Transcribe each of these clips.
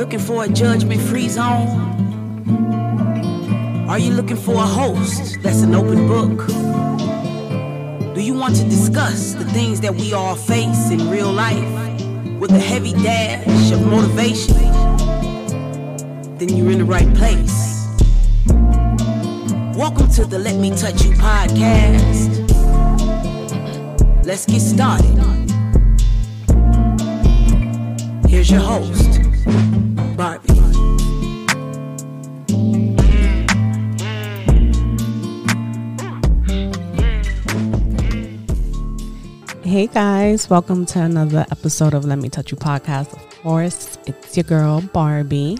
Looking for a judgment free zone? Are you looking for a host that's an open book? Do you want to discuss the things that we all face in real life with a heavy dash of motivation? Then you're in the right place. Welcome to the Let Me Touch You podcast. Let's get started. Here's your host, Barbie. Hey guys, welcome to another episode of Let Me Touch You podcast. Of course, it's your girl Barbie.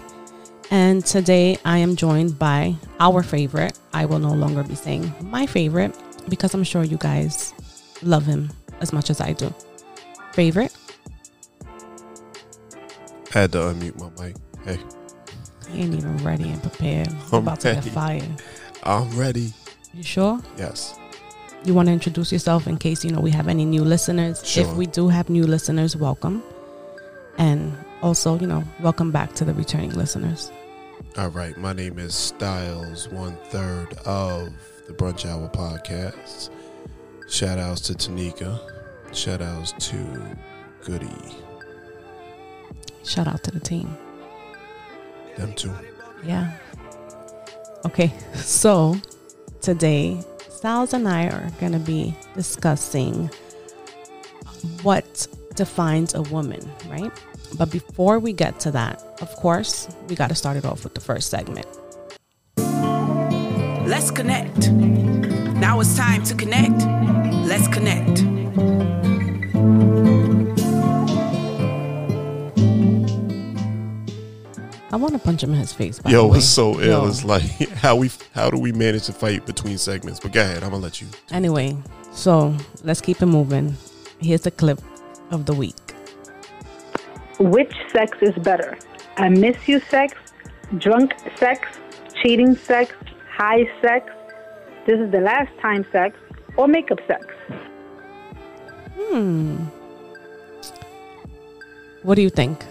And today I am joined by our favorite. I will no longer be saying my favorite because I'm sure you guys love him as much as I do. Favorite? Had to unmute my mic. Hey, He ain't even ready and prepared. I'm about to get fired. I'm ready. You sure? Yes. You want to introduce yourself in case you know we have any new listeners? Sure. If we do have new listeners, welcome. And also, you know, welcome back to the returning listeners. All right. My name is Styles, one third of the Brunch Hour podcast. Shout outs to Tanika. Shout outs to Goody. Shout out to the team. Them too. Yeah. Okay, so today, Styles and I are going to be discussing what defines a woman, right? But before we get to that, of course, we got to start it off with the first segment. Let's connect. Now it's time to connect. Let's connect. I want to punch him in his face. By Yo, the way. it's so ill. Yo. It's like how we how do we manage to fight between segments? But go ahead. I'm gonna let you. Anyway, so let's keep it moving. Here's the clip of the week. Which sex is better? I miss you sex, drunk sex, cheating sex, high sex, this is the last time sex, or makeup sex? Hmm. What do you think?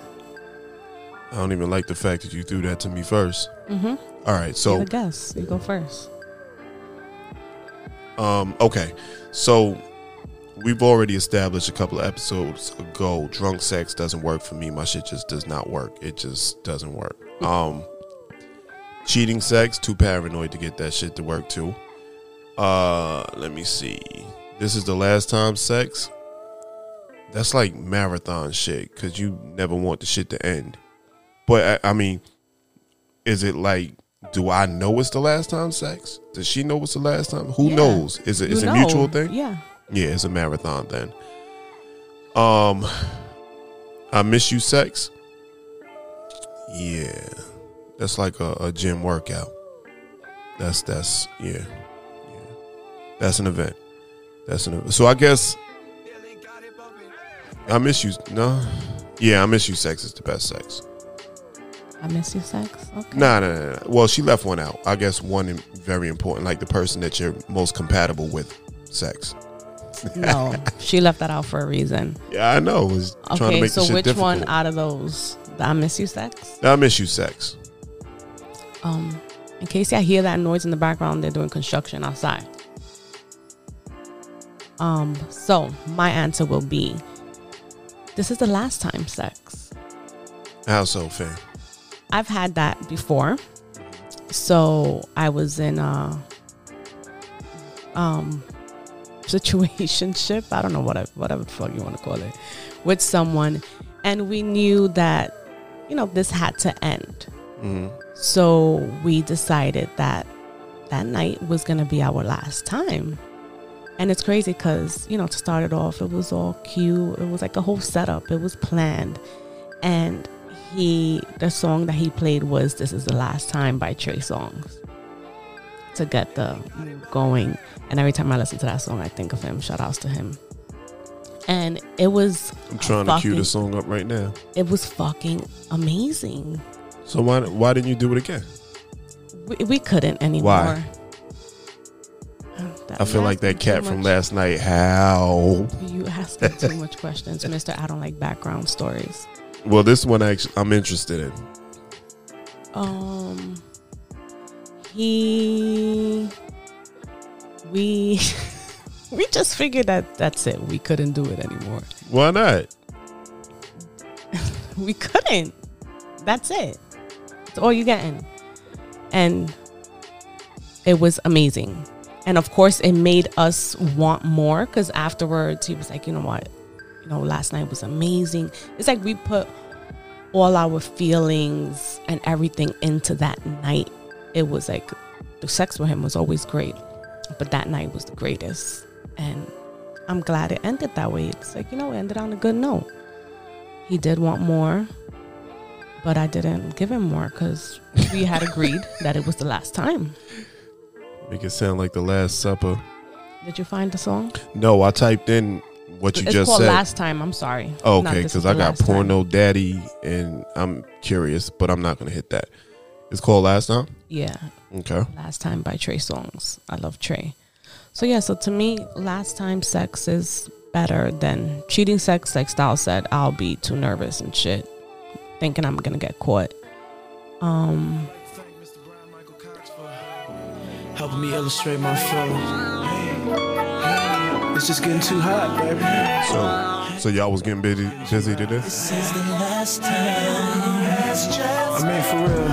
I don't even like the fact that you threw that to me first. Mm-hmm. All right. So guest. You go first. Um, okay. So we've already established a couple of episodes ago. Drunk sex doesn't work for me. My shit just does not work. It just doesn't work. Um cheating sex, too paranoid to get that shit to work too. Uh let me see. This is the last time sex. That's like marathon shit cuz you never want the shit to end. But I, I mean, is it like do I know it's the last time sex? Does she know it's the last time? Who Yeah. knows? Is it is a mutual thing? Yeah. Yeah, it's a marathon then. Um I miss you sex. Yeah. That's like a, a gym workout. That's that's yeah. Yeah. That's an event. That's an event. So I guess I miss you no. Yeah, I miss you sex is the best sex. I miss you, sex. Okay. Nah, nah, nah, nah. Well, she left one out. I guess one very important, like the person that you're most compatible with, sex. No, she left that out for a reason. Yeah, I know. Was trying to Okay, make so which difficult. one out of those? The I miss you, sex. I miss you, sex. Um, in case I hear that noise in the background, they're doing construction outside. Um, so my answer will be, this is the last time sex. How so, fam? I've had that before. So I was in a um situationship. I don't know what I, whatever the fuck you want to call it with someone, and we knew that you know this had to end. Mhm. So we decided that that night was gonna be our last time. And it's crazy because, you know, to start it off, it was all cute. It was like a whole setup. It was planned. And he, the song that he played was This Is the Last Time by Trey Songz to get the going. And every time I listen to that song, I think of him. Shout outs to him. And it was. I'm trying to cue the song up right now. It was fucking amazing. So why why didn't you do it again? We, we couldn't anymore. Why? That I feel like that cat from last night. How? You asking too much questions, Mister. I don't like background stories. Well, this one actually I'm interested in. Um, he, we, we just figured that that's it. We couldn't do it anymore. Why not? We couldn't. That's it. It's all you getting. And it was amazing. And of course, it made us want more because afterwards he was like, you know what? You know, last night was amazing. It's like we put all our feelings and everything into that night. It was like the sex with him was always great, but that night was the greatest. And I'm glad it ended that way. It's like, you know, it ended on a good note. He did want more, but I didn't give him more because we had agreed that it was the last time. Make it sound like the Last Supper. Did you find the song? No, I typed in what you it's just called said. Last Time. I'm sorry. Oh, okay, because I got Last Time. Porno Daddy, and I'm curious, but I'm not gonna hit that. It's called Last Time. Yeah, Okay. Last Time by Trey Songz. I love Trey. So yeah, so to me, last time sex is better than cheating sex. Like Style said, I'll be too nervous and shit, thinking I'm gonna get caught. Um, helping me illustrate my feelings. It's just getting too hot, baby. So, so y'all was getting busy, busy to this. This is the last time. I mean, for real.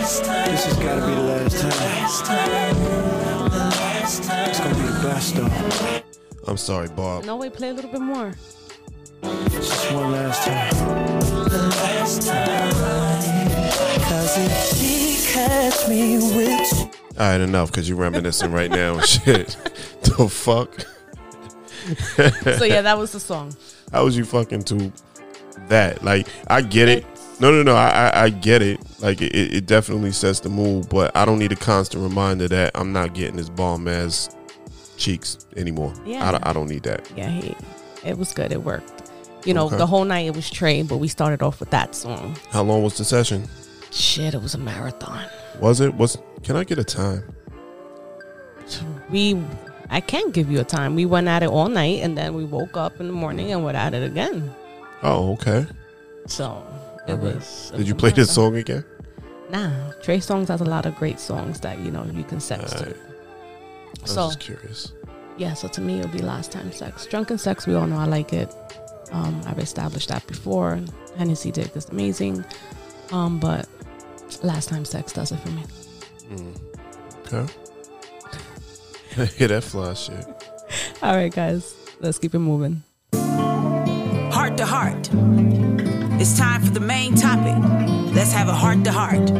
This has got to be the last time. It's gonna be the best though. I'm sorry, Bob. no way, play a little bit more. Just one last time. Cause if she catch me with All right, enough, because you're reminiscing right now. and Shit, the fuck? So yeah, that was the song. How was you fucking to that? Like, I get it. No, no, no. I, I, I get it. Like, it, it definitely sets the mood, but I don't need a constant reminder that I'm not getting this bomb ass cheeks anymore. Yeah. I, don't- I don't need that. Yeah, he, it was good. It worked. You know, Okay. the whole night it was Trey, but we started off with that song. How long was the session? Shit, it was a marathon. Was it? Was can I get a time? We, I can't give you a time. We went at it all night, and then we woke up in the morning and went at it again. Oh, okay. So it All was. Did you play this song again? Nah, Trey Songz has a lot of great songs that you know you can sex to. I was So just curious. yeah, so to me it'll be last time sex. Drunken sex, we all know I like it. Um, I've established that before. Hennessy dick is amazing. Um, but last time sex does it for me. Okay. Hear that fly shit. All right, guys, let's keep it moving. Heart to heart. It's time for the main topic. Let's have a heart to heart.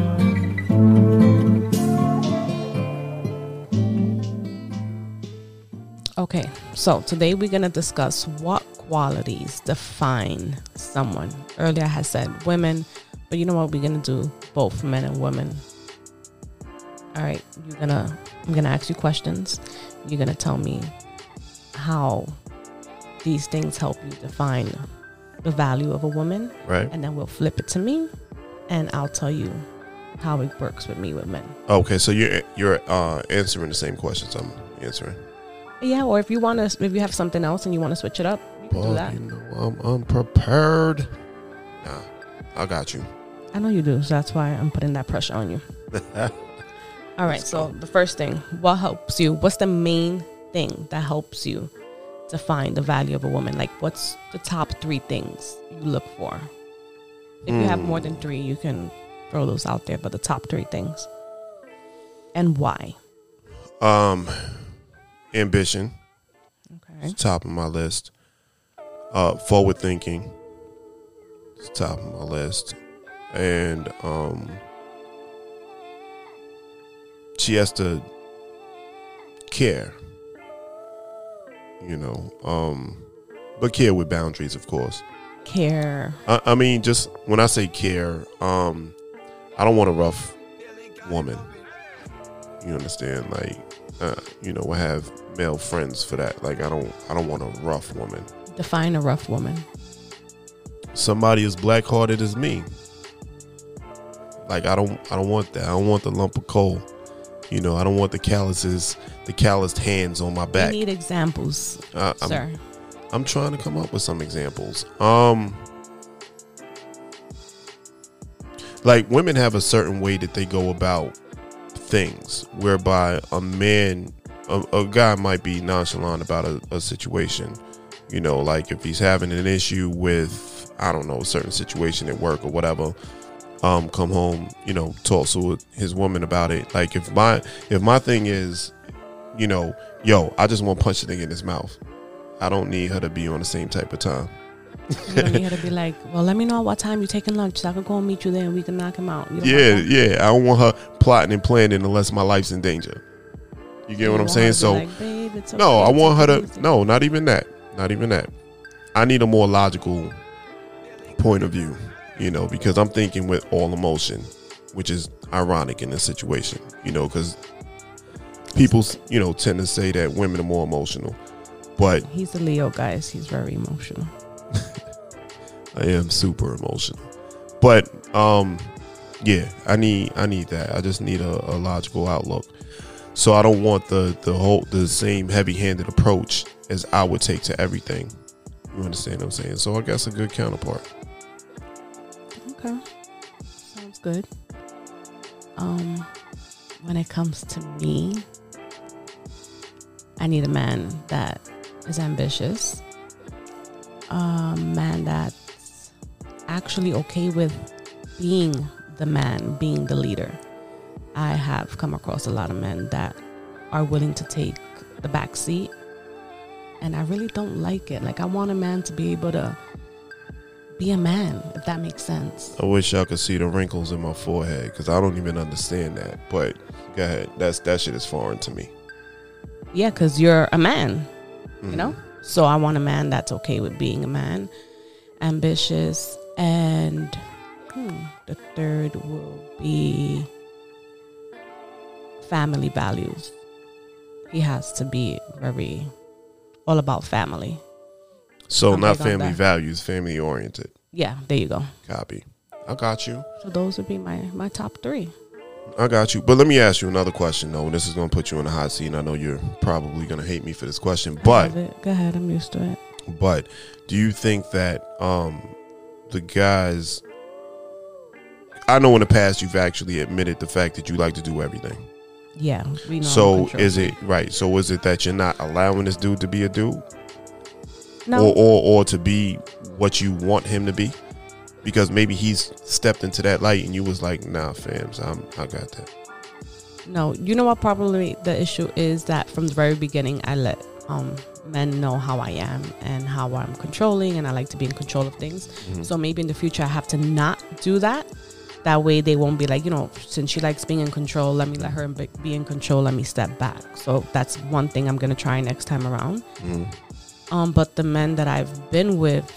Okay, so today we're gonna discuss what qualities define someone. Earlier I had said women, but you know what? We're gonna do both men and women. All right, you're gonna I'm gonna ask you questions. You're gonna tell me how these things help you define the value of a woman, Right. and then we'll flip it to me, and I'll tell you how it works with me with men. Okay, so you're you're uh, answering the same questions I'm answering. Yeah, or if you want to, if you have something else and you want to switch it up, you can do that. you know I'm unprepared. Nah, I got you. I know you do, so that's why I'm putting that pressure on you. All right, so the first thing, what helps you? What's the main thing that helps you define the value of a woman? Like, what's the top three things you look for? If you have more than three, you can throw those out there, but the top three things. And why? Um, ambition, Okay. it's top of my list. Uh, forward thinking, it's top of my list, and um, she has to care. you know. Um, but care with boundaries, of course. Care. I, I mean, just when I say care, um, I don't want a rough woman. You understand? Like, uh, you know, I have male friends for that. Like, I don't, I don't want a rough woman. Define a rough woman. Somebody as black hearted as me. Like, I don't, I don't want that. I don't want the lump of coal. You know, I don't want the calluses, the calloused hands on my We back. need examples, Uh, I'm, sir. I'm trying to come up with some examples. Um like women have a certain way that they go about things whereby a man a, a guy might be nonchalant about a, a situation. You know, like if he's having an issue with I don't know, a certain situation at work or whatever, um, come home, you know, talk to his woman about it. Like if my if my thing is, you know, yo, I just want to punch the nigga in his mouth. I don't need her to be on the same type of time. You don't need her to be like, well, let me know what time you taking lunch so I can go and meet you there and we can knock him out. Yeah, yeah. I don't want her plotting and planning unless my life's in danger. You get You what I'm saying? her to be So like, "Babe, it's no, I want her to no, not even that. Not even that. I need a more logical point of view, you know, because I'm thinking with all emotion, which is ironic in this situation, you know, because people, you know, tend to say that women are more emotional, but He's a Leo, guys. He's very emotional. I am super emotional. But um yeah, I need I need that. I just need a, a logical outlook. So I don't want the the whole the same heavy-handed approach as I would take to everything. You understand what I'm saying? So I guess a good counterpart. Okay. Sounds good. Um when it comes to me, I need a man that is ambitious. A man that's actually okay with being the man, being the leader. I have come across a lot of men that are willing to take the back seat and I really don't like it. Like I want a man to be able to be a man, if that makes sense. I wish y'all could see the wrinkles in my forehead because I don't even understand that. But go ahead. That's that shit is foreign to me. Yeah, because you're a man, you Mhm. know? So I want a man that's okay with being a man, ambitious, and hmm, the third will be family values. He has to be very all about family. So I'm not family values, family oriented. Yeah, there you go. Copy. I got you. So those would be my my top three. I got you. But let me ask you another question, though. And this is going to put you in the hot seat. And I know you're probably going to hate me for this question. I But, love it. go ahead, I'm used to it. but do you think that um, the guys. I know in the past you've actually admitted the fact that you like to do everything. Yeah, we know. So is it right? So is it that you're not allowing this dude to be a dude, No, or, or or to be what you want him to be? Because maybe he's stepped into that light and you was like, nah, fams, I'm I got that. No, you know what? Probably the issue is that from the very beginning, I let um, men know how I am and how I'm controlling, and I like to be in control of things. Mhm. So maybe in the future, I have to not do that. That way, they won't be like, you know, since she likes being in control, let me let her be in control. Let me step back. So that's one thing I'm gonna try next time around. Mhm. Um, but the men that I've been with,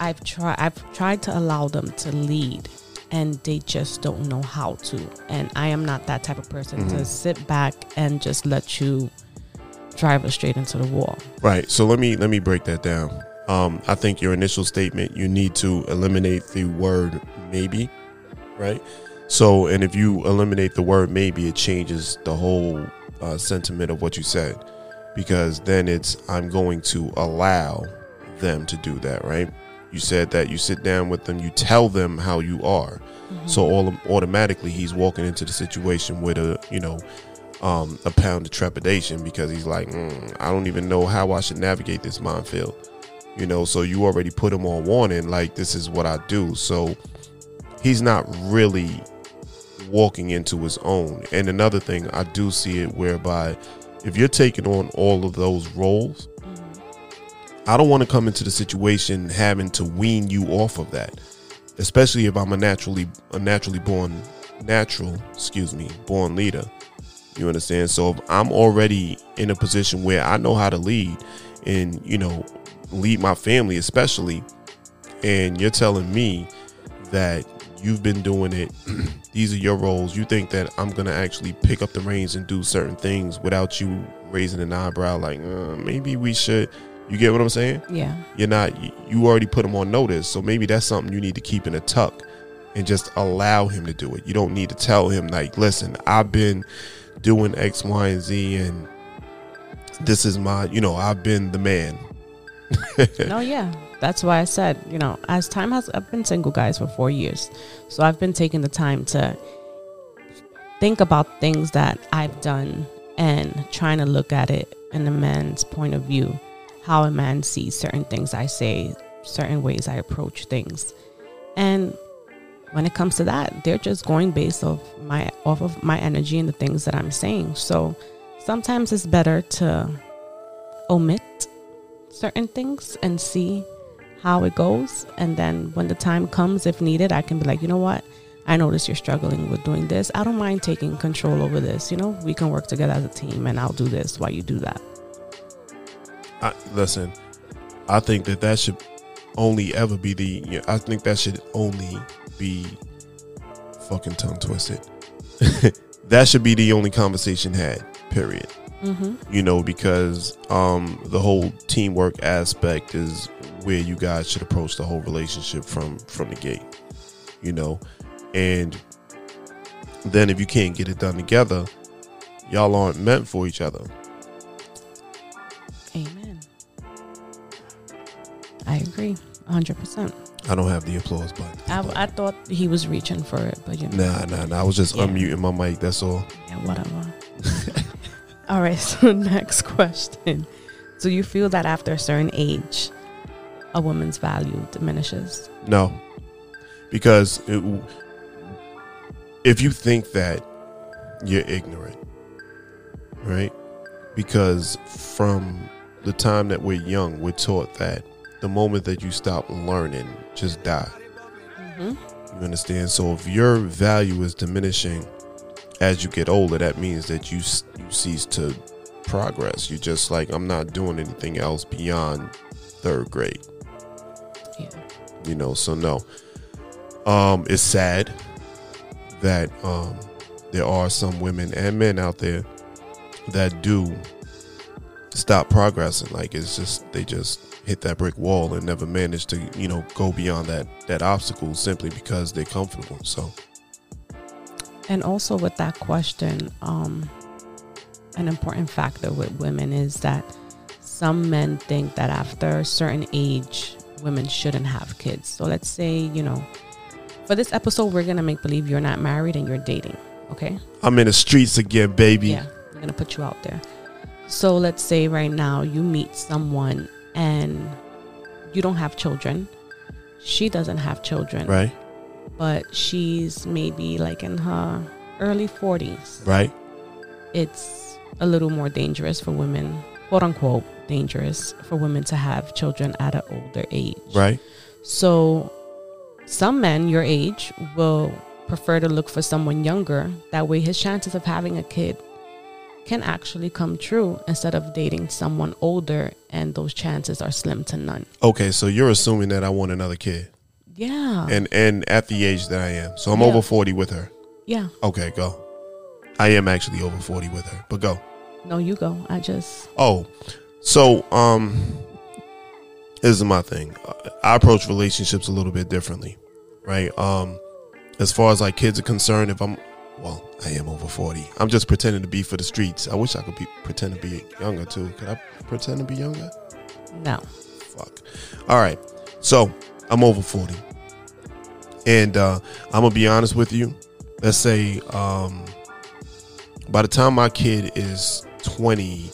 I've tried. I've tried to allow them to lead, and they just don't know how to. And I am not that type of person Mhm. to sit back and just let you drive us straight into the wall. Right. So let me let me break that down. Um, I think your initial statement you need to eliminate the word maybe, right? So and if you eliminate the word maybe, it changes the whole uh, sentiment of what you said, because then it's I'm going to allow them to do that, right? You said that you sit down with them, you tell them how you are. So all automatically he's walking into the situation with a you know um, a pound of trepidation because he's like, mm, I don't even know how I should navigate this minefield. You know, so you already put him on warning, like this is what I do. So he's not really walking into his own. And another thing, I do see it whereby if you're taking on all of those roles, I don't want to come into the situation having to wean you off of that, especially if I'm a naturally a naturally born natural, excuse me, born leader. You understand? So if I'm already in a position where I know how to lead and you know lead my family especially and you're telling me that you've been doing it these are your roles you think that i'm gonna actually pick up the reins and do certain things without you raising an eyebrow like uh, maybe we should you get what i'm saying Yeah. you're not you- you already put him on notice so maybe that's something you need to keep in a tuck and just allow him to do it you don't need to tell him like listen i've been doing x y and z and this is my you know i've been the man no, yeah. That's why I said, you know, as time has, I've been single, guys, for four years. So I've been taking the time to think about things that I've done and trying to look at it in a man's point of view, how a man sees certain things I say, certain ways I approach things. And when it comes to that, they're just going based off my off of my energy and the things that I'm saying. So sometimes it's better to omit certain things and see how it goes. And then when the time comes, if needed, I can be like, you know what? I notice you're struggling with doing this. I don't mind taking control over this. You know, we can work together as a team and I'll do this while you do that. I, listen i think that that should only ever be the yeah, i think that should only be fucking tongue twisted that should be the only conversation had period Mm-hmm. you know because um the whole teamwork aspect is where you guys should approach the whole relationship from from the gate you know and then if you can't get it done together y'all aren't meant for each other Amen. I agree. 100%. i don't have the applause button I, I thought he was reaching for it, but you know. nah nah nah i was just Yeah. unmuting my mic that's all Yeah, whatever. All right, so next question. Do you feel that after a certain age, a woman's value diminishes? No, because it, if you think that you're ignorant, right? Because from the time that we're young, we're taught that the moment that you stop learning, just die. Mm-hmm. You understand? So if your value is diminishing as you get older, that means that you you cease to progress. You're just like I'm not doing anything else beyond third grade Yeah. you know so no. Um it's sad that um there are some women and men out there that do stop progressing. Like it's just they just hit that brick wall and never manage to you know go beyond that that obstacle simply because they're comfortable. So. And also with that question, um, an important factor with women is that some men think that after a certain age, women shouldn't have kids. So let's say, you know, for this episode, we're gonna make believe you're not married and you're dating. Okay. i'm in the streets again baby Yeah, we're gonna put you out there. So let's say right now you meet someone and you don't have children. She doesn't have children, right but she's maybe like in her early 40s. right It's a little more dangerous for women, quote unquote, dangerous for women to have children at an older age. right So some men your age will prefer to look for someone younger. That way his chances of having a kid can actually come true instead of dating someone older and those chances are slim to none. okay so you're assuming that i want another kid Yeah. and and at the age that i am so i'm Yeah. over 40 with her yeah. okay go i am actually over 40 with her but go No, you go. I just Oh, so um, this is my thing. I approach relationships a little bit differently, right? Um, as far as like kids are concerned, if I'm, well, I am over forty. I'm just pretending to be for the streets. I wish I could be pretend to be younger too. Could I pretend to be younger? no. Fuck. All right. So I'm over 40. And uh, I'm going to be honest with you. Let's say um, by the time my kid is 20,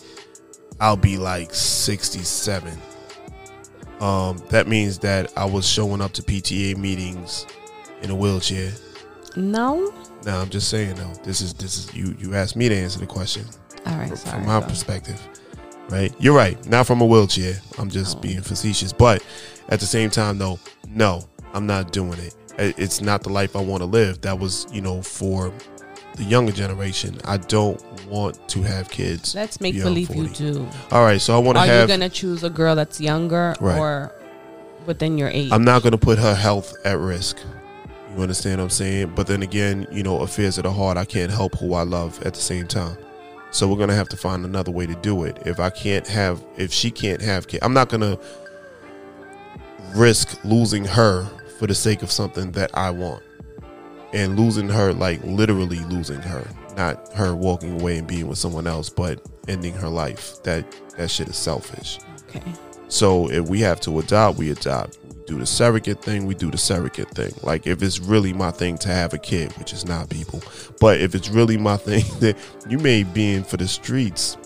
I'll be like 67. Um, that means that I was showing up to PTA meetings in a wheelchair. No. No, I'm just saying though, this is this is you you asked me to answer the question All right. from, Sorry. from my perspective, right? You're right. Not from a wheelchair. I'm just No. being facetious, but at the same time, though, no, I'm not doing it. It's not the life I want to live. That was, you know, for the younger generation, I don't want to have kids. Let's make believe you 40. do. All right, so I want to Are you gonna choose a girl that's younger Right. or within your age? I'm not going to put her health at risk. You understand what I'm saying? But then again, you know, affairs of the heart, I can't help who I love at the same time. So we're going to have to find another way to do it. If I can't have, if she can't have kids, I'm not going to risk losing her for the sake of something that I want. And losing her, like literally losing her, not her walking away and being with someone else, but ending her life. That that shit is selfish. Okay. So if we have to adopt, we adopt. We do the surrogate thing, we do the surrogate thing. Like if it's really my thing to have a kid, which is not people, but if it's really my thing that you may be in for the streets,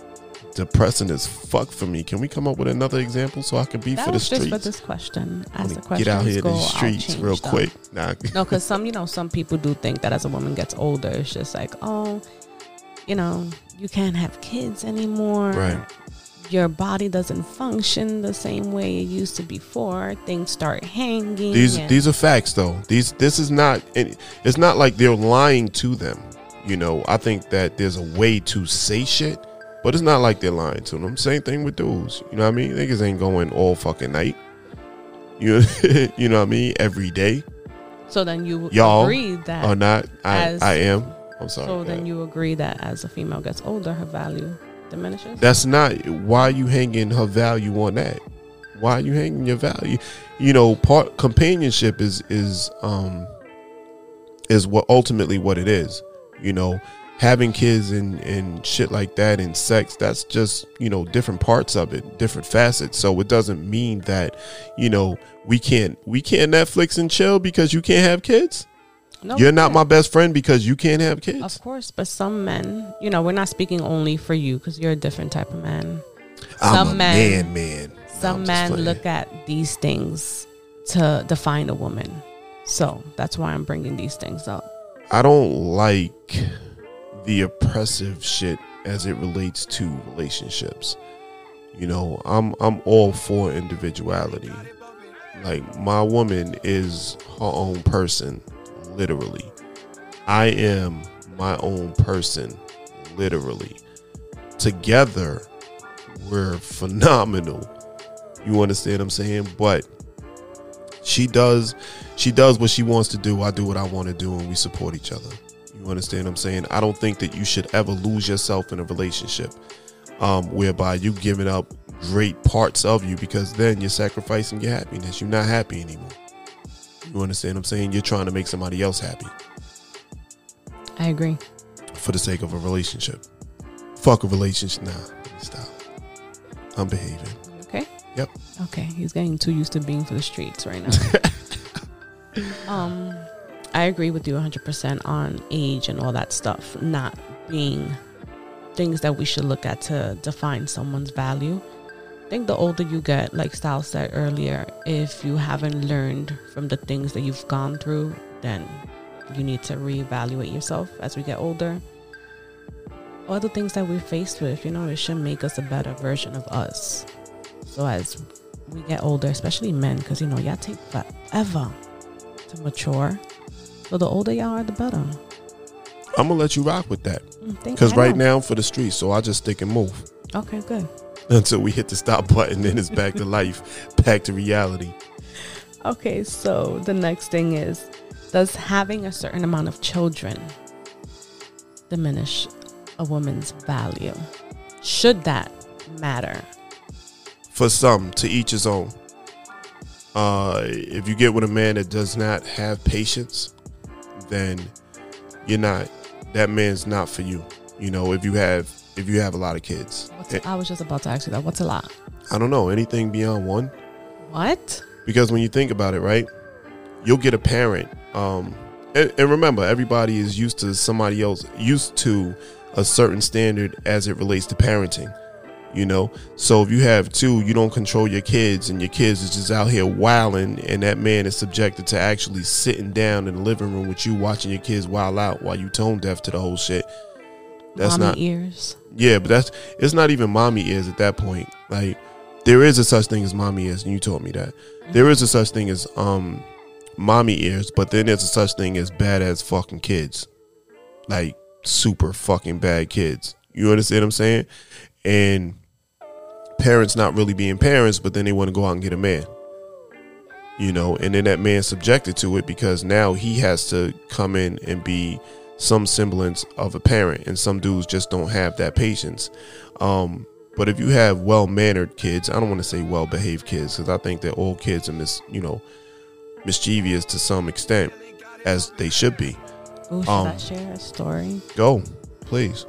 depressing as fuck for me. Can we come up with another example so I can be That for the was just for this question. As wanna question get out here in the streets real them. quick. Nah. No, because some, you know, some people do think that as a woman gets older, it's just like, oh, you know, you can't have kids anymore. Right. Your body doesn't function the same way it used to before. Things start hanging. These and- these are facts though. These this is not it's not like they're lying to them. You know, I think that there's a way to say shit, but it's not like they're lying to them. Same thing with dudes. You know what I mean? Niggas ain't going all fucking night. You you know what I mean? Every day so then you y'all agree that. or not? I as- I am. I'm sorry. so then you agree that as a female gets older, her value diminishes. That's not why are you hanging her value on that. Why are you hanging your value? You know, part companionship is is um is what ultimately what it is. You know, having kids and and shit like that and sex, that's just, you know, different parts of it, different facets. So it doesn't mean that, you know, we can't we can't Netflix and chill because you can't have kids. no, You're not my best friend because you can't have kids. Of course, but some men, you know, we're not speaking only for you because you're a different type of man. I'm some a men- man, man. Some men look at these things to define a woman. So that's why I'm bringing these things up. I don't like the oppressive shit as it relates to relationships. You know, I'm I'm all for individuality. Like my woman is her own person, literally. I am my own person, literally. Together, we're phenomenal. You understand what I'm saying? But she does she does what she wants to do. I do what I want to do, and we support each other. You understand what I'm saying? I don't think that you should ever lose yourself in a relationship um, whereby you giving up great parts of you because then you're sacrificing your happiness. You're not happy anymore. You understand what I'm saying? You're trying to make somebody else happy I agree. for the sake of a relationship. Fuck a relationship. Nah, stop. I'm behaving. Okay. Yep. Okay. He's getting too used to being for the streets right now. um, I agree with you 100% on age and all that stuff not being things that we should look at to define someone's value. I think the older you get, like Style said earlier, if you haven't learned from the things that you've gone through, then you need to reevaluate yourself as we get older. All the things that we're faced with, you know, it should make us a better version of us. So as we get older, especially men, because you know y'all take forever to mature. So the older y'all are, the better. I'm gonna let you rock with that Mm, because right know. now I'm for the streets, so I just stick and move. Okay, good. until we hit the stop button then it's back to life back to reality Okay, so the next thing is, does having a certain amount of children diminish a woman's value? Should that matter? for some to each his own uh if you get with a man that does not have patience then you're not that man's not for you you know if you have if you have a lot of kids What's, Eh, I was just about to ask you that. What's a lot? i don't know anything beyond one What? because when you think about it right you'll get a parent um and, and remember everybody is used to somebody else used to a certain standard as it relates to parenting you know so if you have two you don't control your kids and your kids is just out here wilding and that man is subjected to actually sitting down in the living room with you watching your kids wild out while you tone deaf to the whole shit that's Mommy not ears. yeah but that's it's not even mommy ears at that point like there is a such thing as mommy ears and you told me that there is a such thing as um mommy ears but then there's a such thing as badass fucking kids like super fucking bad kids. You understand what I'm saying? And parents not really being parents, but then they want to go out and get a man. You know, and then that man subjected to it because now he has to come in and be some semblance of a parent, and some dudes just don't have that patience. Um, but if you have well mannered kids, I don't want to say well behaved kids because I think that all kids are mis, you know, mischievous to some extent, as they should be. Ooh, should Um, I share a story? Go, please.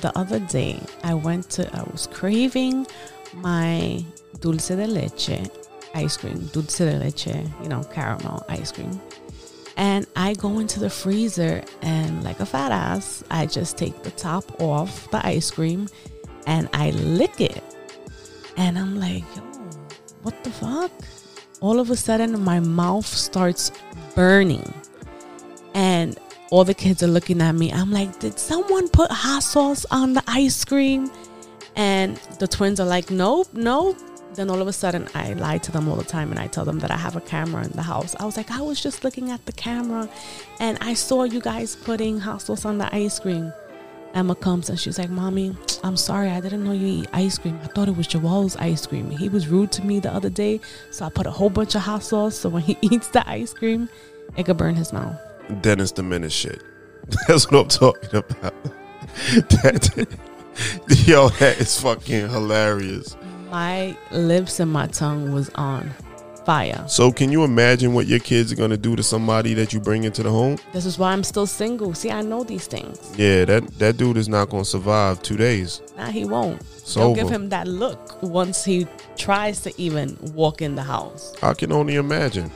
The other day, I went to, I was craving my dulce de leche ice cream, dulce de leche, you know, caramel ice cream. And I go into the freezer and, like a fat ass, I just take the top off the ice cream and I lick it. And I'm like, yo, what the fuck? All of a sudden, my mouth starts burning. And all the kids are looking at me. I'm like, did someone put hot sauce on the ice cream? And the twins are like, nope, nope. Then all of a sudden, I lie to them all the time and I tell them that I have a camera in the house. I was like, I was just looking at the camera and I saw you guys putting hot sauce on the ice cream. Emma comes and she's like, Mommy, I'm sorry. I didn't know you eat ice cream. I thought it was Joel's ice cream. He was rude to me the other day. So I put a whole bunch of hot sauce. So when he eats the ice cream, it could burn his mouth. Dennis the Menace shit. That's what I'm talking about. that, yo, that is fucking hilarious. My lips and my tongue was on fire. So, can you imagine what your kids are gonna do to somebody that you bring into the home? This is why I'm still single. See, I know these things. Yeah, that that dude is not gonna survive two days. Now he won't. So Don't give him that look once he tries to even walk in the house. I can only imagine.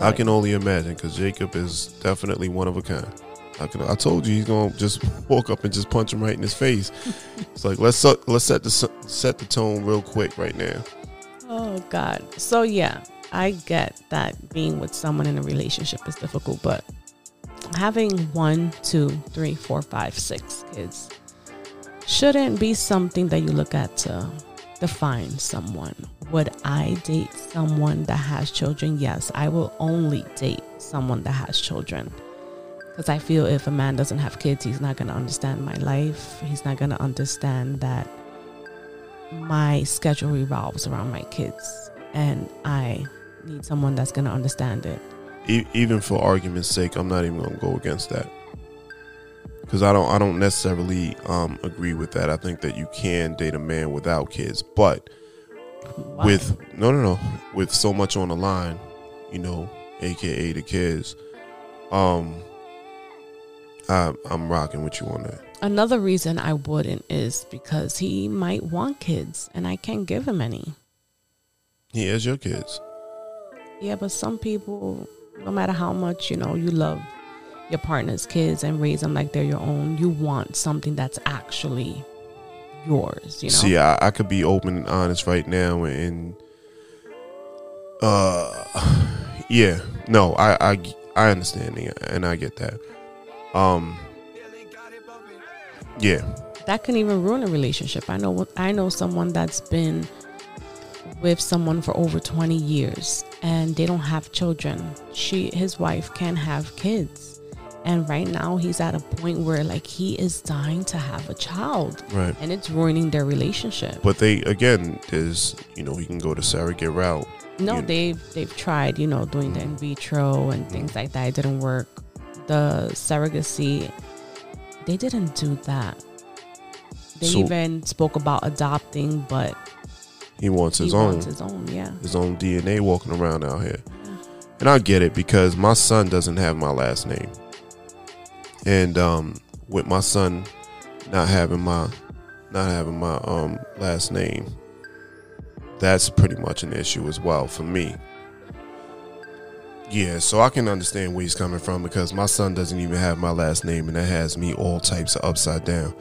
I can only imagine because Jacob is definitely one of a kind. I can. I told you he's gonna just walk up and just punch him right in his face. it's like let's let's set the set the tone real quick right now. Oh God. So yeah, I get that being with someone in a relationship is difficult, but having one, two, three, four, five, six kids shouldn't be something that you look at to define someone. Would I date someone that has children? Yes, I will only date someone that has children. Because I feel if a man doesn't have kids, he's not going to understand my life. He's not going to understand that my schedule revolves around my kids. And I need someone that's going to understand it. Even for argument's sake, I'm not even gonna go against that because I don't I don't necessarily um, agree with that. I think that you can date a man without kids, but Why? with no no no with so much on the line, you know, aka the kids. Um, I, I'm rocking with you on that. Another reason I wouldn't is because he might want kids and I can't give him any. He has your kids. Yeah, but some people, no matter how much, you know, you love your partner's kids and raise them like they're your own, you want something that's actually yours, you know? See, I, I could be open and honest right now, and uh, yeah, no, I I I understand and I get that. Um, yeah, that can even ruin a relationship. I know I know someone that's been with someone for over 20 years and they don't have children. She his wife can't have kids. And right now he's at a point where like he is dying to have a child right. and it's ruining their relationship. But they again, there's you know, you can go the surrogate route. No, they've they've tried, you know, doing the mm-hmm. in vitro and mm-hmm. things like that. It didn't work. The surrogacy, they didn't do that. They So- even spoke about adopting, but He wants his he own, wants his own. Yeah, his own DNA walking around out here. And I get it because my son doesn't have my last name. And um with my son not having my not having my um last name, that's pretty much an issue as well for me. Yeah, so I can understand where he's coming from because my son doesn't even have my last name and that has me all types of upside down.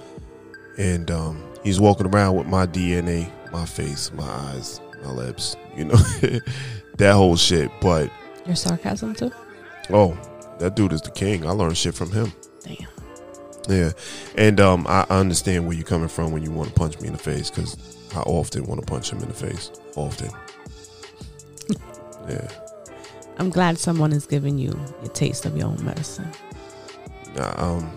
And um he's walking around with my DNA, my face, my eyes, my lips, you know, that whole shit. But your sarcasm too. oh, that dude is the king. I learned shit from him. Damn. Yeah, and um, I understand where you're coming from when you want to punch me in the face because I often want to punch him in the face. Often. yeah. I'm glad someone is giving you a taste of your own medicine. Nah, um,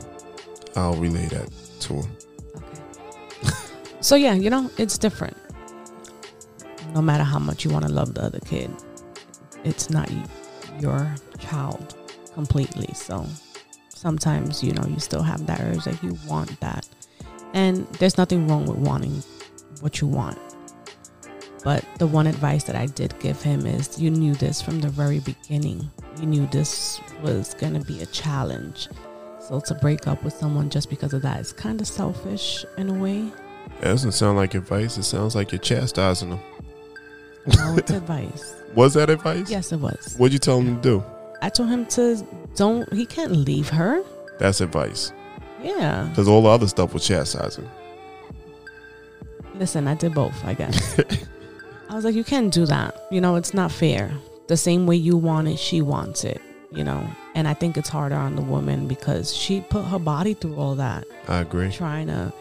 I'll relay that to him. Okay. so yeah, you know, it's different. No matter how much you want to love the other kid, it's not your child completely. So sometimes, you know, you still have that urge that you want that. And there's nothing wrong with wanting what you want. But the one advice that I did give him is you knew this from the very beginning. You knew this was going to be a challenge. So to break up with someone just because of that is kind of selfish in a way. That doesn't sound like advice. It sounds like you're chastising him. No, it's advice. Was that advice? Yes, it was. What'd you tell him to do? I told him to don't. He can't leave her. That's advice. Yeah. Because all the other stuff was chastising. Listen, I did both. I guess. I was like, you can't do that. You know, it's not fair. The same way you want it, she wants it. You know, and I think it's harder on the woman because she put her body through all that. I agree. trying to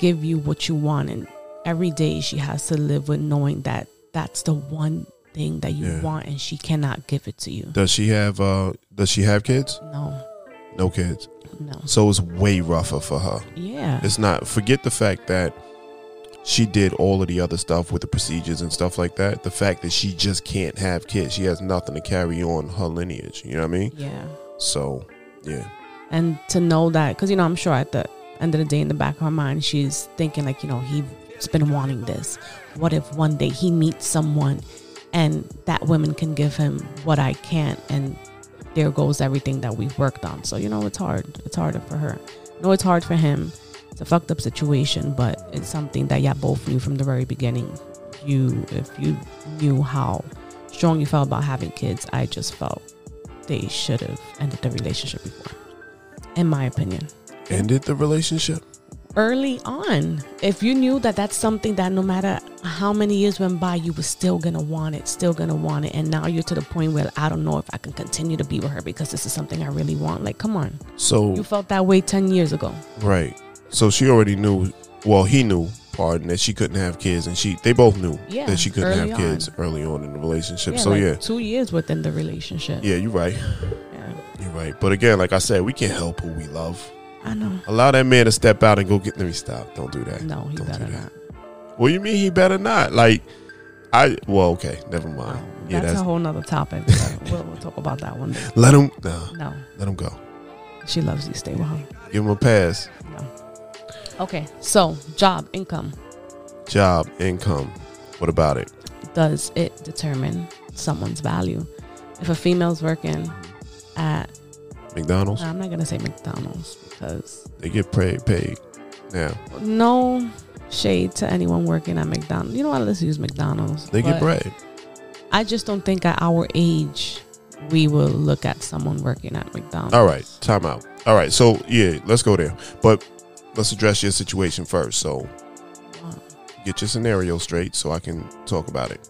give you what you want and every day she has to live with knowing that that's the one thing that you Yeah. want and she cannot give it to you Does she have uh does she have kids? no No kids. no So it's way rougher for her. yeah It's not forget the fact that she did all of the other stuff with the procedures and stuff like that. The fact that she just can't have kids. She has nothing to carry on her lineage. You know what I mean? yeah So yeah. and to know that because you know i'm sure at the end of the day in the back of her mind she's thinking like you know he's been wanting this what if one day he meets someone and that woman can give him what i can't and there goes everything that we've worked on. So you know it's hard. It's harder for her. No it's hard for him. It's a fucked up situation but it's something that y'all both knew from the very beginning. You if you knew how strong you felt about having kids i just felt they should have ended the relationship before in my opinion. Ended the relationship? Early on if you knew that that's something that no matter how many years went by you were still gonna want it still gonna want it and now you're to the point where i don't know if i can continue to be with her because this is something i really want like come on So you felt that way 10 years ago Right. So she already knew. Well, he knew. Pardon that she couldn't have kids, and she they both knew Yeah, that she couldn't have kids on. early on in the relationship. yeah, so like yeah, two years within the relationship yeah, you're right. yeah You're right. But again, like I said, we can't help who we love. I know Allow that man to step out and go get. Let me stop. Don't do that. no he Don't do better that. not What do you mean he better not? Like, I well, okay, never No, mind. that's, yeah, that's a whole nother topic we'll, we'll talk about that one day let him. Nah, no let him go. she loves you stay with her Give him a pass. no okay so job income Job, income. What about it? does it determine someone's value? If a female's working at, McDonald's. I'm not gonna say McDonald's because They get paid. Paid. Now no shade to anyone working at McDonald's. You know what? Let's use McDonald's. they get bread. I just don't think at our age we will look at someone working at McDonald's. All right, time out. All right, so yeah, let's go there. But let's address your situation first. So get your scenario straight so I can talk about it.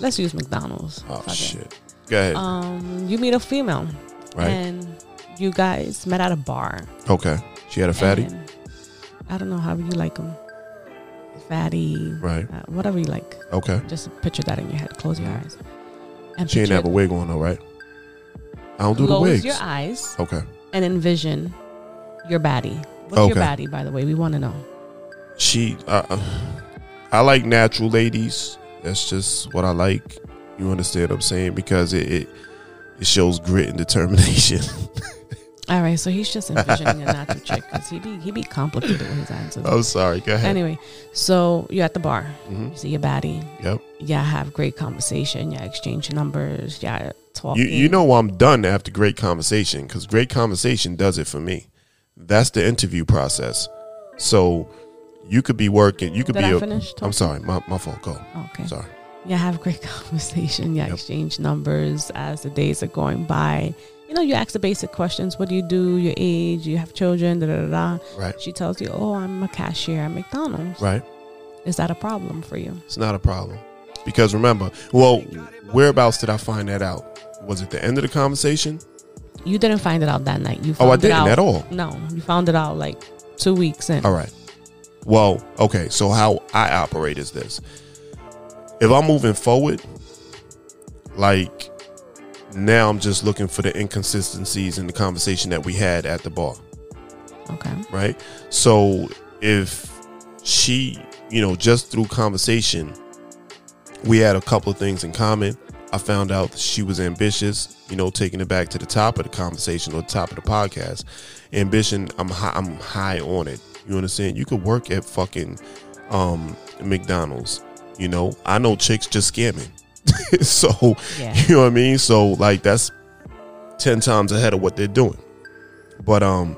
Let's use McDonald's. Oh shit. Go ahead. Um, you meet a female, right. and you guys met at a bar. okay. She had a fatty. and I don't know how you like them. Fatty, Right. uh, whatever you like. Okay. Just picture that in your head. Close your eyes. And She ain't have a wig on though, right? I don't do the wigs. close your eyes Okay. and envision your baddie. What's your Okay. baddie, by the way? We want to know. She. Uh, uh, I like natural ladies. That's just what I like. You understand what I'm saying? Because it it, it shows grit and determination. All right, so he's just envisioning a natural chick because he be he be complicated with his answers. I'm sorry. Go ahead. Anyway, so you're at the bar. Mhm. You see your baddie. Yep. Yeah, have great conversation. Yeah, exchange numbers. Yeah, talking. You you know I'm done after great conversation because great conversation does it for me. That's the interview process. So you could be working. You could Did be. I a, finish? I'm sorry. My my fault. Go. Okay. Sorry. Yeah, have great conversation. Yeah, Yep. exchange numbers as the days are going by. You know, you ask the basic questions. What do you do? Your age? You have children? Da da da. da. Right. She tells you, "Oh, I'm a cashier at McDonald's." Right. Is that a problem for you? It's not a problem because remember. Well, whereabouts did I find that out? Was it the end of the conversation? You didn't find it out that night. You Oh, I didn't out, at all. No, you found it out like two weeks in. All right. Well, okay. So how I operate is this: if I'm moving forward, like now, I'm just looking for the inconsistencies in the conversation that we had at the bar. Okay. right? So if she, you know, just through conversation, we had a couple of things in common. I found out she was ambitious, you know, taking it back to the top of the conversation or the top of the podcast. Ambition, I'm high, I'm high on it. You understand? You could work at fucking um, McDonald's. You know, I know chicks just scamming. so Yeah. you know what I mean. So like that's ten times ahead of what they're doing. But um,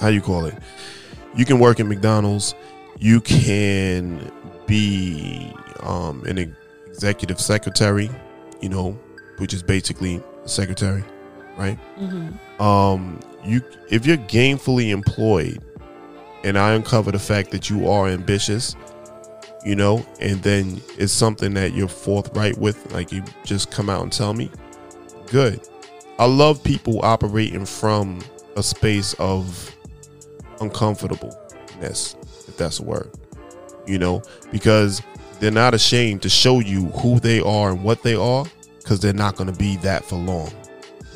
how you call it? You can work at McDonald's. You can be um an executive secretary. You know, which is basically a secretary, right? Mm-hmm. um you if you're gainfully employed and i uncover the fact that you are ambitious you know and then it's something that you're forthright with like you just come out and tell me good i love people operating from a space of uncomfortableness if that's a word you know because they're not ashamed to show you who they are and what they are because they're not going to be that for long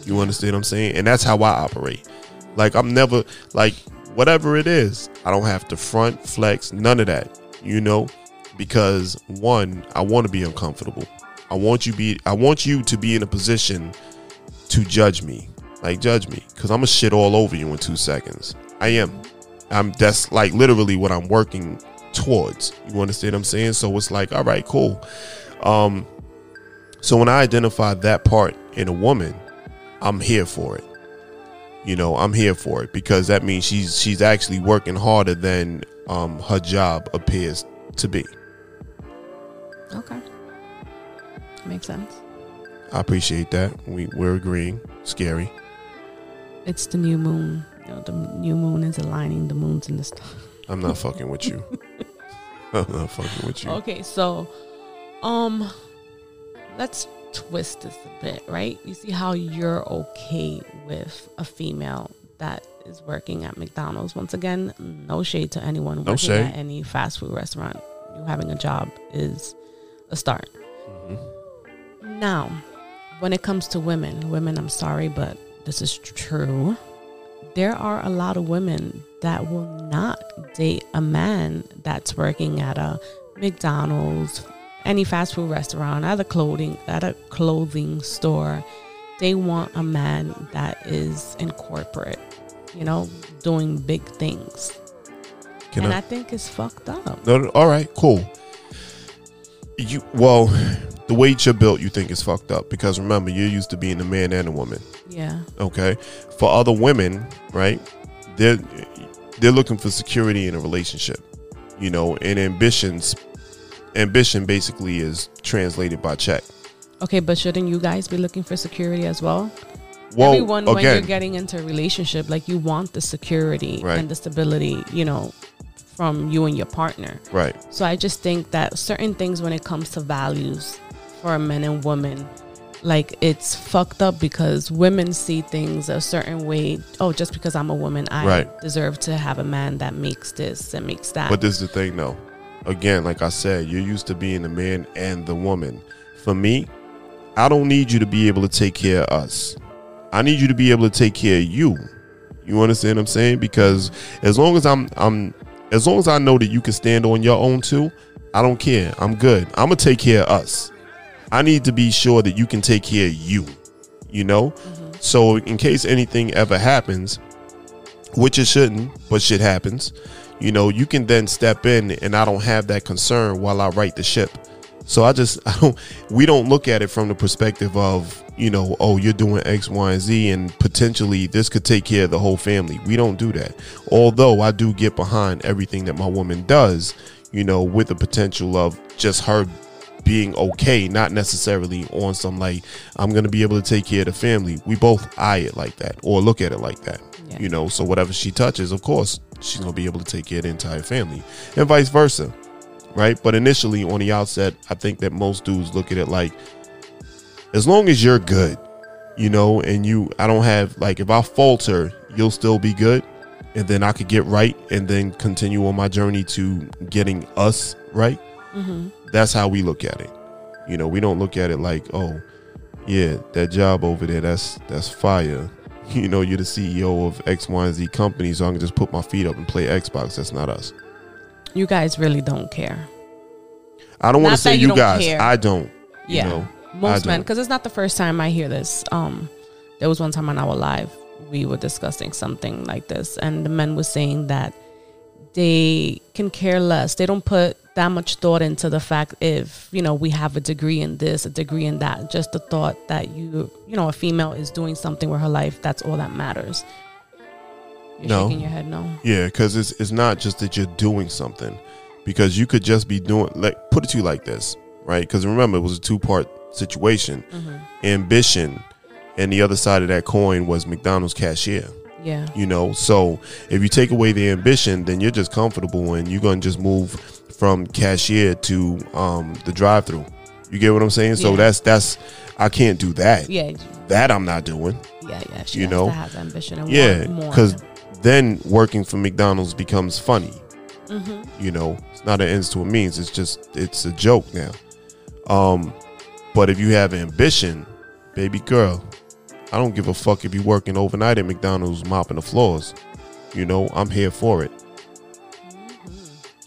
you understand what I'm saying? And that's how I operate. Like I'm never like whatever it is, I don't have to front, flex, none of that. You know, because one, I want to be uncomfortable. I want you be I want you to be in a position to judge me. Like judge me cuz I'm to shit all over you in 2 seconds. I am. I'm that's like literally what I'm working towards. You understand what I'm saying? So it's like, all right, cool. Um so when I identify that part in a woman, I'm here for it. You know, I'm here for it because that means she's she's actually working harder than um, her job appears to be. Okay. Makes sense. I appreciate that. We we're agreeing. Scary. It's the new moon. You know, the new moon is aligning the moons and the stars. I'm not fucking with you. I'm not fucking with you. Okay, so um let's twist this a bit, right? You see how you're okay with a female that is working at McDonald's. Once again, no shade to anyone No working shade. at any fast food restaurant. You having a job is a start. Mm-hmm. Now, when it comes to women, women, I'm sorry, but this is true. There are a lot of women that will not date a man that's working at a McDonald's, any fast food restaurant, at a clothing at a clothing store. They want a man that is in corporate, you know, doing big things. Can and I? I think it's fucked up. No, no, all right, cool. You well, the way you're built, you think is fucked up because remember, you're used to being a man and a woman. Yeah. okay for other women right they're they're looking for security in a relationship you know and ambitions ambition basically is translated by check Okay, but shouldn't you guys be looking for security as well? well Everyone, when you're getting into a relationship, like you want the security Right. and the stability, you know, from you and your partner. right So I just think that certain things, when it comes to values for men and women, like it's fucked up because women see things a certain way. Oh, just because I'm a woman, I Right. deserve to have a man that makes this and makes that. but this is the thing though again like i said you're used to being the man and the woman for me i don't need you to be able to take care of us i need you to be able to take care of you you understand what i'm saying because as long as i'm i'm as long as i know that you can stand on your own too i don't care i'm good i'm gonna take care of us i need to be sure that you can take care of you you know mm-hmm. so in case anything ever happens which it shouldn't, but shit happens. You know, you can then step in and I don't have that concern while I write the ship. So I just I don't we don't look at it from the perspective of, you know, oh, you're doing X, Y, and Z and potentially this could take care of the whole family. We don't do that. Although I do get behind everything that my woman does, you know, with the potential of just her being okay, not necessarily on some like I'm gonna be able to take care of the family. We both eye it like that or look at it like that. Yeah. You know, so whatever she touches, of course, she's gonna be able to take care of the entire family. And vice versa. Right? But initially on the outset, I think that most dudes look at it like as long as you're good, you know, and you I don't have like if I falter, you'll still be good. And then I could get right and then continue on my journey to getting us right hmm that's how we look at it. You know, we don't look at it like, oh, yeah, that job over there, that's that's fire. you know, you're the CEO of X, Y, and Z company, so I can just put my feet up and play Xbox. That's not us. You guys really don't care. I don't want to say you you, guys. care. I don't. you Yeah, know, most men, because it's not the first time I hear this. Um, there was one time on our live we were discussing something like this, and the men were saying that they can care less. They don't put that much thought into the fact if you know we have a degree in this, a degree in that. Just the thought that you, you know, a female is doing something with her life. That's all that matters. You're No. shaking your head no. Yeah, because it's it's not just that you're doing something, because you could just be doing like put it to you like this, right? Because remember, it was a two part situation. Ambition, and the other side of that coin was McDonald's cashier. Yeah. You know, so if you take away the ambition, then you're just comfortable and you're gonna just move from cashier to um the drive through. You get what I'm saying? So that's that's I can't do that. Yeah. That I'm not doing. Yeah. Yeah. She You has know? to have ambition and Yeah, because then working for McDonald's becomes funny. Mm-hmm. You know, it's not an ends to a means. It's just it's a joke now. Um, but if you have ambition, baby girl, I don't give a fuck if you're working overnight at McDonald's mopping the floors. You know, I'm here for it.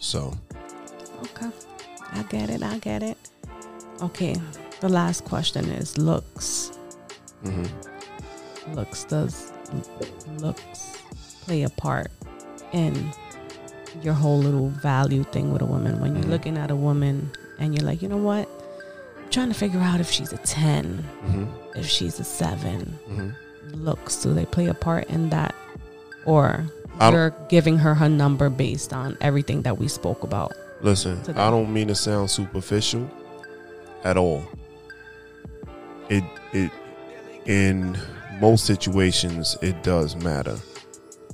So Okay. I get it. I get it. Okay. The last question is looks. mhm. Looks does looks play a part in your whole little value thing with a woman. When you're Mhm. looking at a woman and you're like, you know what? I'm trying to figure out if she's a ten, Mhm. if she's a seven. Mhm. Looks, do they play a part in that? Or I don't- you're giving her her number based on everything that we spoke about. Listen, today. I don't mean to sound superficial at all. It it in most situations it does matter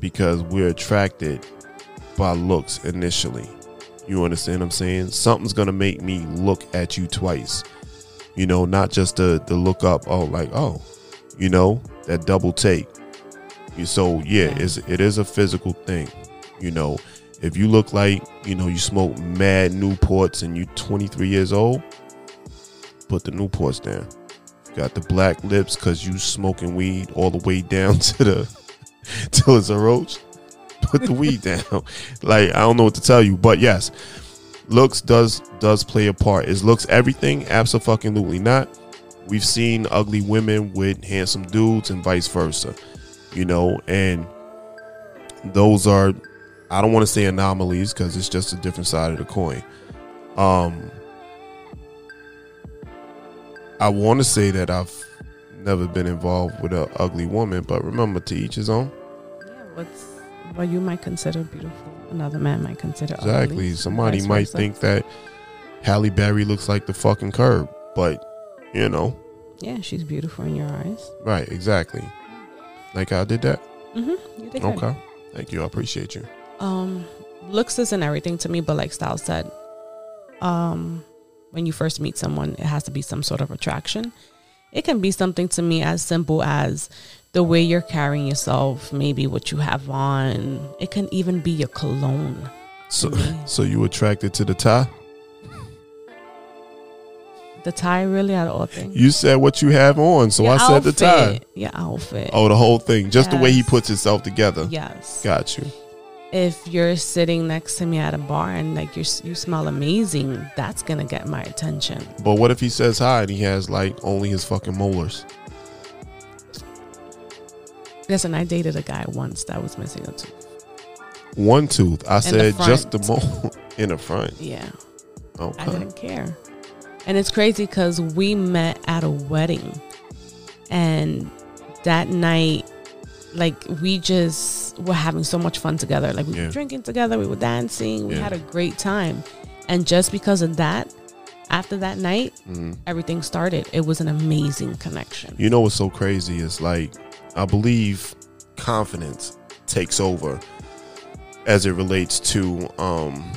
because we're attracted by looks initially. You understand what I'm saying? Something's gonna make me look at you twice. You know, not just the the look up, oh like, oh, you know, that double take. So yeah, Yeah. it's it is a physical thing. You know, if you look like you know you smoke mad Newports and you're 23 years old, put the Newports down. Got the black lips because you smoking weed all the way down to the till it's a roach. Put the weed down. Like I don't know what to tell you, but yes, looks does does play a part. Is looks everything? Absolutely not. We've seen ugly women with handsome dudes and vice versa. You know, and those are I don't want to say anomalies because it's just a different side of the coin. Um, I want to say that I've never been involved with an ugly woman, but remember, to each his own. Yeah, what's what you might consider beautiful, another man might consider Exactly. Somebody vice might versa. think that Halle Berry looks like the fucking curb, but you know, yeah, she's beautiful in your eyes. right? Exactly. Like I did that. Mm-hmm. You did. Okay. Thank you. I appreciate you. Um, looks isn't everything to me, but like Style said, um, when you first meet someone, it has to be some sort of attraction. It can be something to me as simple as the way you're carrying yourself, maybe what you have on. It can even be your cologne. So, so you attracted to the tie? The tie, really, out of all things. You said what you have on, so Your I said the tie. Your outfit. Oh, the whole thing, just the way he puts himself together. yes. Got you. if you're sitting next to me at a bar and like you you smell amazing, that's gonna get my attention. But what if he says hi and he has like only his fucking molars? Listen, I dated a guy once that was missing a tooth. One tooth. I the said just the mole in the front. Yeah, Okay. I didn't care. And it's crazy because we met at a wedding, and that night, like we just were having so much fun together. Like we Yeah. were drinking together, we were dancing, we Yeah. had a great time, and just because of that, after that night, Mhm. everything started. It was an amazing connection. You know what's so crazy is like I believe confidence takes over as it relates to um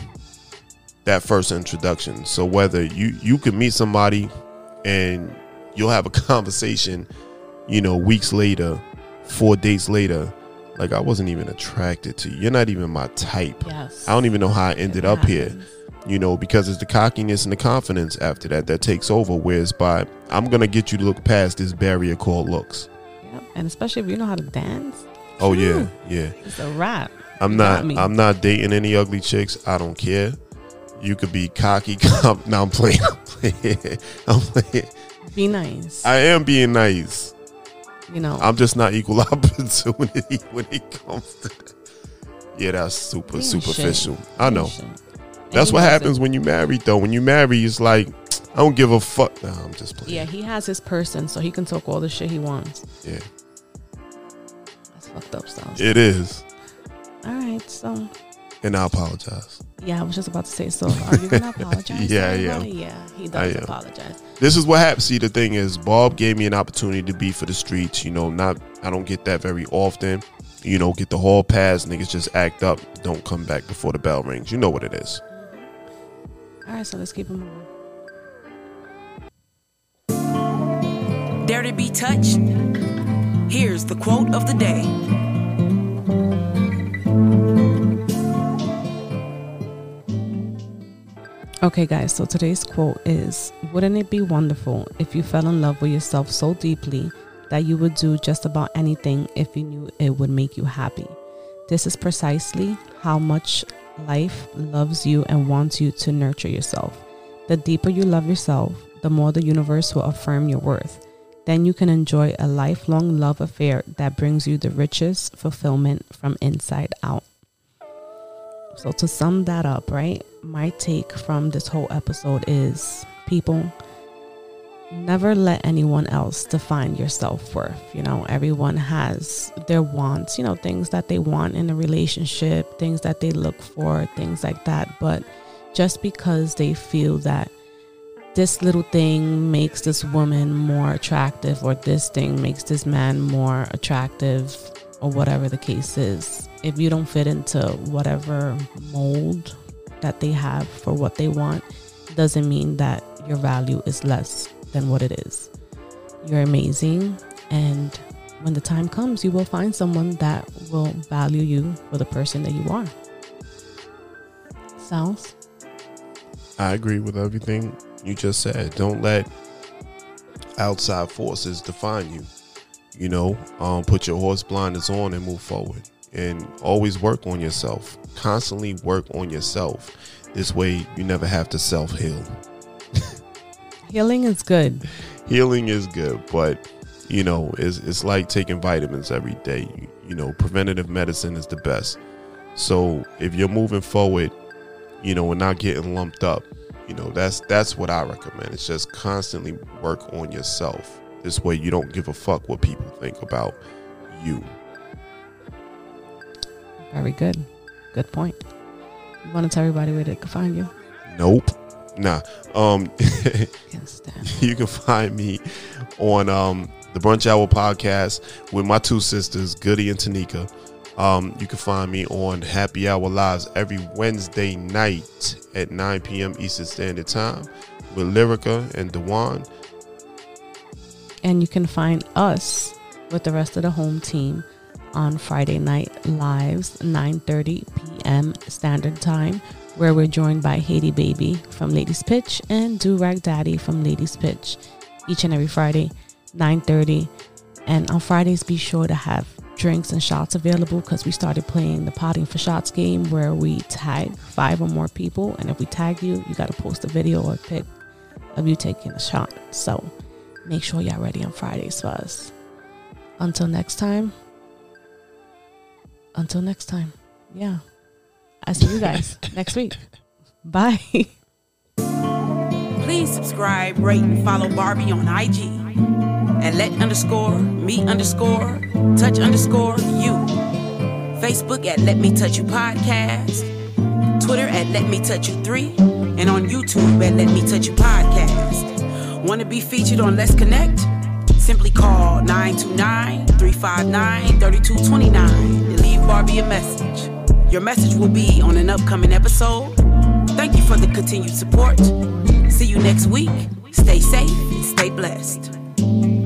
that first introduction. So whether you you could meet somebody and you'll have a conversation, you know, weeks later, four dates later, like I wasn't even attracted to you. You're not even my type. Yes, I don't even know how I ended up here. you know, because it's the cockiness and the confidence after that that takes over. Whereas by I'm gonna get you to look past this barrier called looks. And especially if you know how to dance, Oh yeah, yeah. it's a wrap. I'm You not. me. I'm not dating any ugly chicks. I don't care. You could be cocky. Com- no, I'm playing. I'm playing. I'm playing. Be nice. I am being nice. you know, I'm just not equal opportunity when it comes to that. Yeah, that's super superficial. shit. I know. ain't shit. And That's what happens it. when you married, though. When you marry, it's like I don't give a fuck. Nah, I'm just playing. Yeah, he has his person, so he can talk all the shit he wants. Yeah, That's fucked up stuff. it is, All right, so and I apologize. yeah, I was just about to say. So, are you gonna apologize? yeah, Yeah, I am. Yeah, he I does apologize. This is what happened. See, the thing is, Bob gave me an opportunity to be for the streets. You know, not I don't get that very often. You know, get the hall pass, niggas just act up, don't come back before the bell rings. You know what it is. All right, so let's keep it moving. Dare to be touched? Here's the quote of the day. Okay, guys, so today's quote is Wouldn't it be wonderful if you fell in love with yourself so deeply that you would do just about anything if you knew it would make you happy? This is precisely how much life loves you and wants you to nurture yourself. The deeper you love yourself, the more the universe will affirm your worth. Then you can enjoy a lifelong love affair that brings you the richest fulfillment from inside out. So, to sum that up, right, my take from this whole episode is people never let anyone else define your self worth. You know, everyone has their wants, you know, things that they want in a relationship, things that they look for, things like that. But just because they feel that this little thing makes this woman more attractive, or this thing makes this man more attractive, or whatever the case is, if you don't fit into whatever mold that they have for what they want, doesn't mean that your value is less than what it is. You're amazing, and when the time comes, you will find someone that will value you for the person that you are. Sounds? I agree with everything you just said. Don't let outside forces define you. You know, um, put your horse blinders on and move forward. And always work on yourself. Constantly work on yourself. This way, you never have to self heal. Healing is good. Healing is good, but you know, it's, it's like taking vitamins every day. You, you know, preventative medicine is the best. So if you're moving forward, you know, and not getting lumped up, you know, that's that's what I recommend. It's just constantly work on yourself. This way you don't give a fuck what people think about you. Very good. Good point. You want to tell everybody where they can find you? Nope. Nah. Um you can find me on um the Brunch Hour podcast with my two sisters, Goody and Tanika. Um, you can find me on Happy Hour Lives every Wednesday night at 9 p.m. Eastern Standard Time with Lyrica and Dewan. And you can find us with the rest of the home team on Friday night lives 9:30 p.m. standard time where we're joined by Haiti Baby from Ladies Pitch and Do Rag Daddy from Ladies Pitch each and every Friday 9:30 and on Fridays be sure to have drinks and shots available because we started playing the potting for shots game where we tag five or more people and if we tag you you got to post a video or a pic of you taking a shot so make sure y'all ready on Fridays for us. Until next time. Until next time. Yeah. I see you guys next week. Bye. Please subscribe, rate, and follow Barbie on IG. And let underscore me underscore touch underscore you. Facebook at Let Me Touch You Podcast. Twitter at Let Me Touch You 3. And on YouTube at Let Me Touch You Podcast. Want to be featured on Let's Connect? Simply call 929 359 3229 and leave Barbie a message. Your message will be on an upcoming episode. Thank you for the continued support. See you next week. Stay safe and stay blessed.